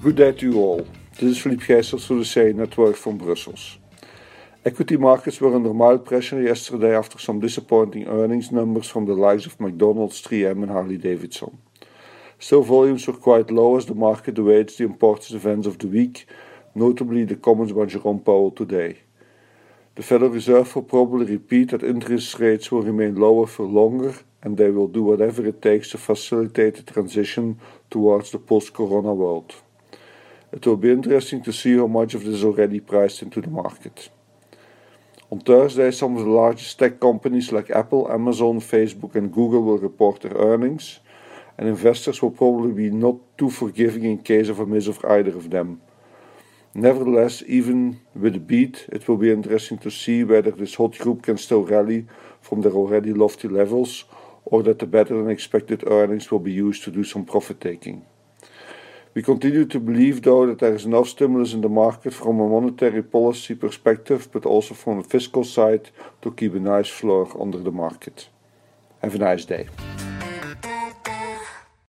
Good day to you all. This is Philippe Geisels for the CA Network from Brussels. Equity markets were under mild pressure yesterday after some disappointing earnings numbers from the likes of McDonald's, 3M, and Harley Davidson. Still, volumes were quite low as the market awaits the important events of the week, notably the comments by Jerome Powell today. The Federal Reserve will probably repeat that interest rates will remain lower for longer and they will do whatever it takes to facilitate the transition towards the post corona world. It will be interesting to see how much of this is already priced into the market. On Thursday, some of the largest tech companies like Apple, Amazon, Facebook, and Google will report their earnings, and investors will probably be not too forgiving in case of a miss of either of them. Nevertheless, even with a beat, it will be interesting to see whether this hot group can still rally from their already lofty levels or that the better than expected earnings will be used to do some profit taking. We continue to believe, though, that there is enough stimulus in the market from a monetary policy perspective, but also from a fiscal side, to keep a nice floor under the market. Have a nice day.